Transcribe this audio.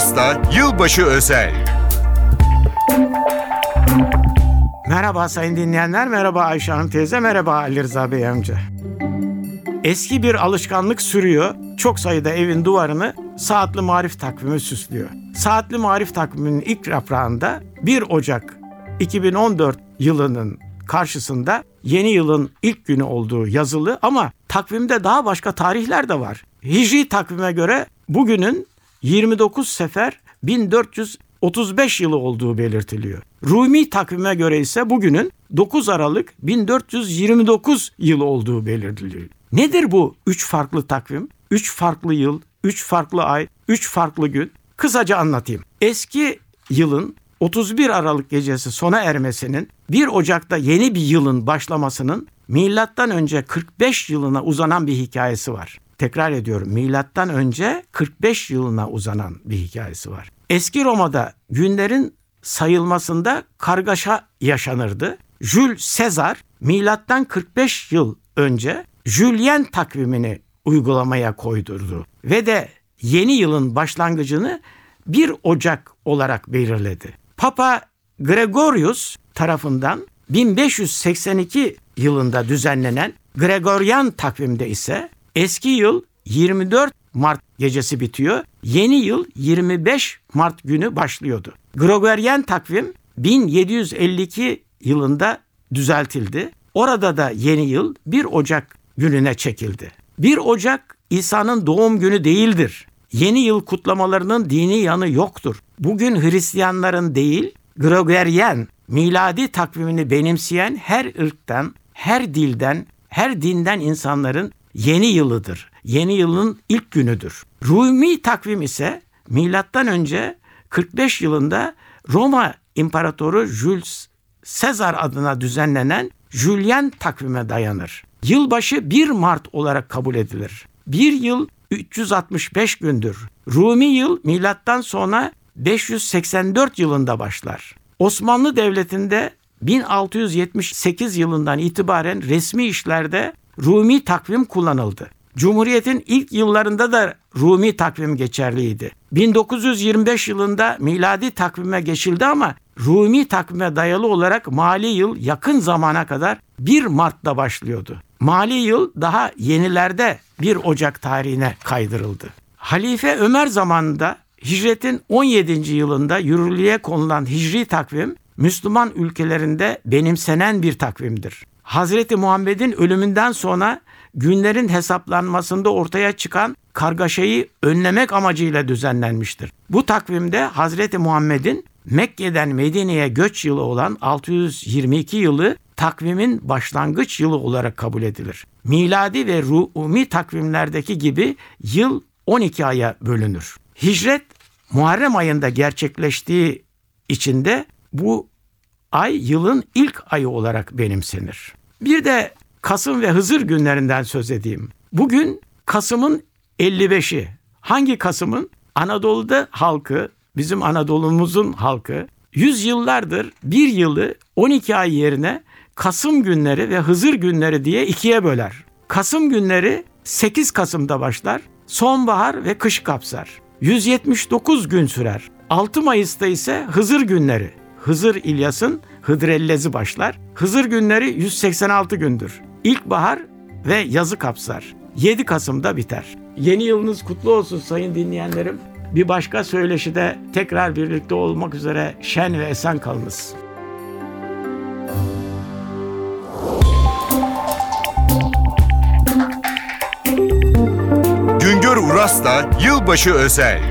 Uras'la Yılbaşı Özel. Merhaba sayın dinleyenler, merhaba Ayşe Hanım teyze, merhaba Ali Rıza Bey amca. Eski bir alışkanlık sürüyor. Çok sayıda evin duvarını saatli marif takvimi süslüyor. Saatli marif takviminin ilk yaprağında 1 Ocak 2014 yılının karşısında yeni yılın ilk günü olduğu yazılı ama takvimde daha başka tarihler de var. Hicri takvime göre bugünün 29 sefer 1435 yılı olduğu belirtiliyor. Rumi takvime göre ise bugünün 9 Aralık 1429 yılı olduğu belirtiliyor. Nedir bu üç farklı takvim? Üç farklı yıl, üç farklı ay, üç farklı gün. Kısaca anlatayım. Eski yılın 31 Aralık gecesi sona ermesinin 1 Ocak'ta yeni bir yılın başlamasının milattan önce 45 yılına uzanan bir hikayesi var. Tekrar ediyorum milattan önce 45 yılına uzanan bir hikayesi var. Eski Roma'da günlerin sayılmasında kargaşa yaşanırdı. Jules Caesar milattan 45 yıl önce Julien takvimini uygulamaya koydurdu ve de yeni yılın başlangıcını 1 Ocak olarak belirledi. Papa Gregorius tarafından 1582 yılında düzenlenen Gregorian takvimde ise eski yıl 24 Mart gecesi bitiyor. Yeni yıl 25 Mart günü başlıyordu. Gregorian takvim 1752 yılında düzeltildi. Orada da yeni yıl 1 Ocak gününe çekildi. 1 Ocak İsa'nın doğum günü değildir. Yeni yıl kutlamalarının dini yanı yoktur. Bugün Hristiyanların değil, Gregorian miladi takvimini benimseyen her ırktan, her dilden, her dinden insanların yeni yılıdır. Yeni yılın ilk günüdür. Rumi takvim ise milattan önce 45 yılında Roma İmparatoru Jules Caesar adına düzenlenen Julian takvime dayanır. Yılbaşı 1 Mart olarak kabul edilir. Bir yıl 365 gündür. Rumi yıl milattan sonra 584 yılında başlar. Osmanlı Devleti'nde 1678 yılından itibaren resmi işlerde Rumi takvim kullanıldı. Cumhuriyetin ilk yıllarında da Rumi takvim geçerliydi. 1925 yılında miladi takvime geçildi ama Rumi takvime dayalı olarak mali yıl yakın zamana kadar 1 Mart'ta başlıyordu. Mali yıl daha yenilerde 1 Ocak tarihine kaydırıldı. Halife Ömer zamanında hicretin 17. yılında yürürlüğe konulan hicri takvim Müslüman ülkelerinde benimsenen bir takvimdir. Hazreti Muhammed'in ölümünden sonra günlerin hesaplanmasında ortaya çıkan kargaşayı önlemek amacıyla düzenlenmiştir. Bu takvimde Hazreti Muhammed'in Mekke'den Medine'ye göç yılı olan 622 yılı takvimin başlangıç yılı olarak kabul edilir. Miladi ve Rumi takvimlerdeki gibi yıl 12 aya bölünür. Hicret Muharrem ayında gerçekleştiği içinde bu ay yılın ilk ayı olarak benimsenir. Bir de Kasım ve Hızır günlerinden söz edeyim. Bugün Kasım'ın 55'i. Hangi Kasım'ın? Anadolu'da halkı, bizim Anadolu'muzun halkı yüzyıllardır bir yılı 12 ay yerine Kasım günleri ve Hızır günleri diye ikiye böler. Kasım günleri 8 Kasım'da başlar, sonbahar ve kış kapsar. 179 gün sürer. 6 Mayıs'ta ise Hızır günleri. Hızır İlyas'ın Hıdrellezi başlar. Hızır günleri 186 gündür. İlkbahar ve yazı kapsar. 7 Kasım'da biter. Yeni yılınız kutlu olsun sayın dinleyenlerim. Bir başka söyleşide tekrar birlikte olmak üzere şen ve esen kalınız. Güngör Uras'la Yılbaşı Özel.